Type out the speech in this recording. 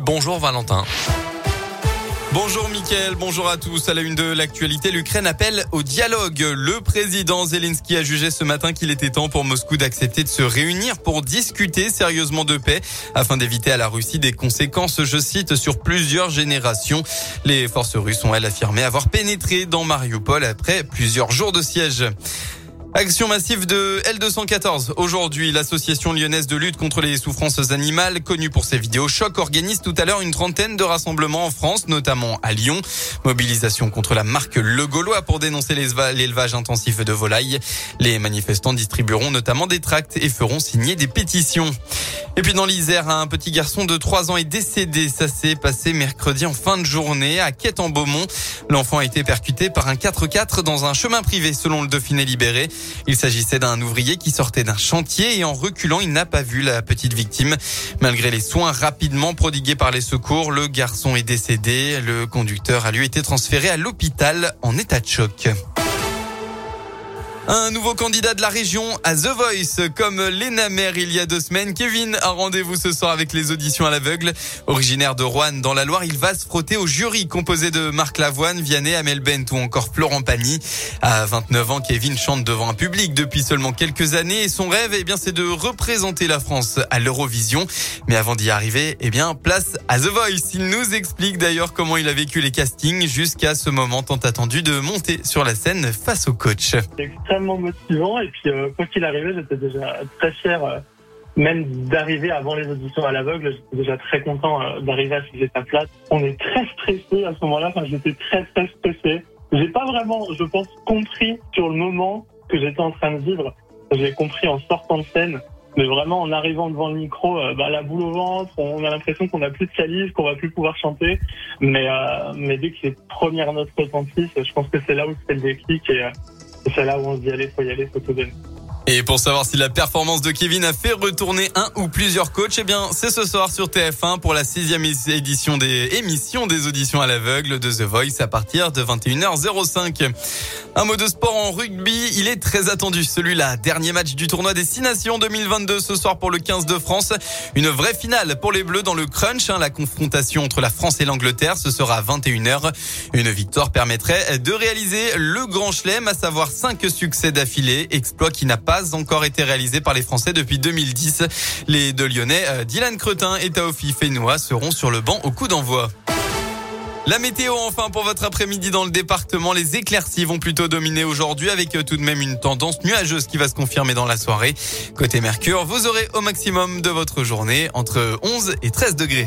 Bonjour Valentin. Bonjour Mickaël, bonjour à tous. À la une de l'actualité, l'Ukraine appelle au dialogue. Le président Zelensky a jugé ce matin qu'il était temps pour Moscou d'accepter de se réunir pour discuter sérieusement de paix afin d'éviter à la Russie des conséquences, je cite, sur plusieurs générations. Les forces russes ont, elles, affirmé avoir pénétré dans Mariupol après plusieurs jours de siège. Action massive de L214. Aujourd'hui, l'association lyonnaise de lutte contre les souffrances animales, connue pour ses vidéos chocs, organise tout à l'heure une trentaine de rassemblements en France, notamment à Lyon. Mobilisation contre la marque Le Gaulois pour dénoncer l'élevage intensif de volailles. Les manifestants distribueront notamment des tracts et feront signer des pétitions. Et puis dans l'Isère, un petit garçon de 3 ans est décédé. Ça s'est passé mercredi en fin de journée à Quête en Beaumont. L'enfant a été percuté par un 4x4 dans un chemin privé selon le Dauphiné libéré. Il s'agissait d'un ouvrier qui sortait d'un chantier et en reculant, il n'a pas vu la petite victime. Malgré les soins rapidement prodigués par les secours, le garçon est décédé. Le conducteur a lui été transféré à l'hôpital en état de choc. Un nouveau candidat de la région à The Voice, comme Lena Mer il y a deux semaines. Kevin a rendez-vous ce soir avec les auditions à l'aveugle. Originaire de Rouen dans la Loire, il va se frotter au jury composé de Marc Lavoine, Vianney, Amel Bent ou encore Florent Pagny. À 29 ans, Kevin chante devant un public depuis seulement quelques années et son rêve, eh bien, c'est de représenter la France à l'Eurovision. Mais avant d'y arriver, eh bien, place à The Voice. Il nous explique d'ailleurs comment il a vécu les castings jusqu'à ce moment tant attendu de monter sur la scène face au coach motivant. Et puis, euh, quoi qu'il arrivait, j'étais déjà très fier, euh, même d'arriver avant les auditions à l'aveugle. J'étais déjà très content euh, d'arriver à cette étape-là. On est très stressé à ce moment-là. Enfin, j'étais très, très stressé. J'ai pas vraiment, je pense, compris sur le moment que j'étais en train de vivre. J'ai compris en sortant de scène. Mais vraiment, en arrivant devant le micro, bah, la boule au ventre, on a l'impression qu'on n'a plus de salive, qu'on va plus pouvoir chanter. Mais, mais dès que les premières notes retentissent, je pense que c'est là où c'est le déclic. C'est là où on se dit allez, faut y aller, faut tout donner. Et pour savoir si la performance de Kevin a fait retourner un ou plusieurs coachs, eh bien, c'est ce soir sur TF1 pour la sixième édition des émissions des auditions à l'aveugle de The Voice à partir de 21h05. Un mot de sport en rugby, il est très attendu. Celui-là, dernier match du tournoi des Six Nations 2022 ce soir pour le 15 de France. Une vraie finale pour les Bleus dans le crunch. Hein. la confrontation entre la France et l'Angleterre, ce sera à 21h. Une victoire permettrait de réaliser le grand chelem, à savoir cinq succès d'affilée, exploit qui n'a pas encore été réalisé par les Français depuis 2010. Les deux Lyonnais, euh, Dylan Cretin et Taofi Fenois, seront sur le banc au coup d'envoi. La météo enfin pour votre après-midi dans le département. Les éclaircies vont plutôt dominer aujourd'hui avec euh, tout de même une tendance nuageuse qui va se confirmer dans la soirée. Côté Mercure, vous aurez au maximum de votre journée entre 11 et 13 degrés.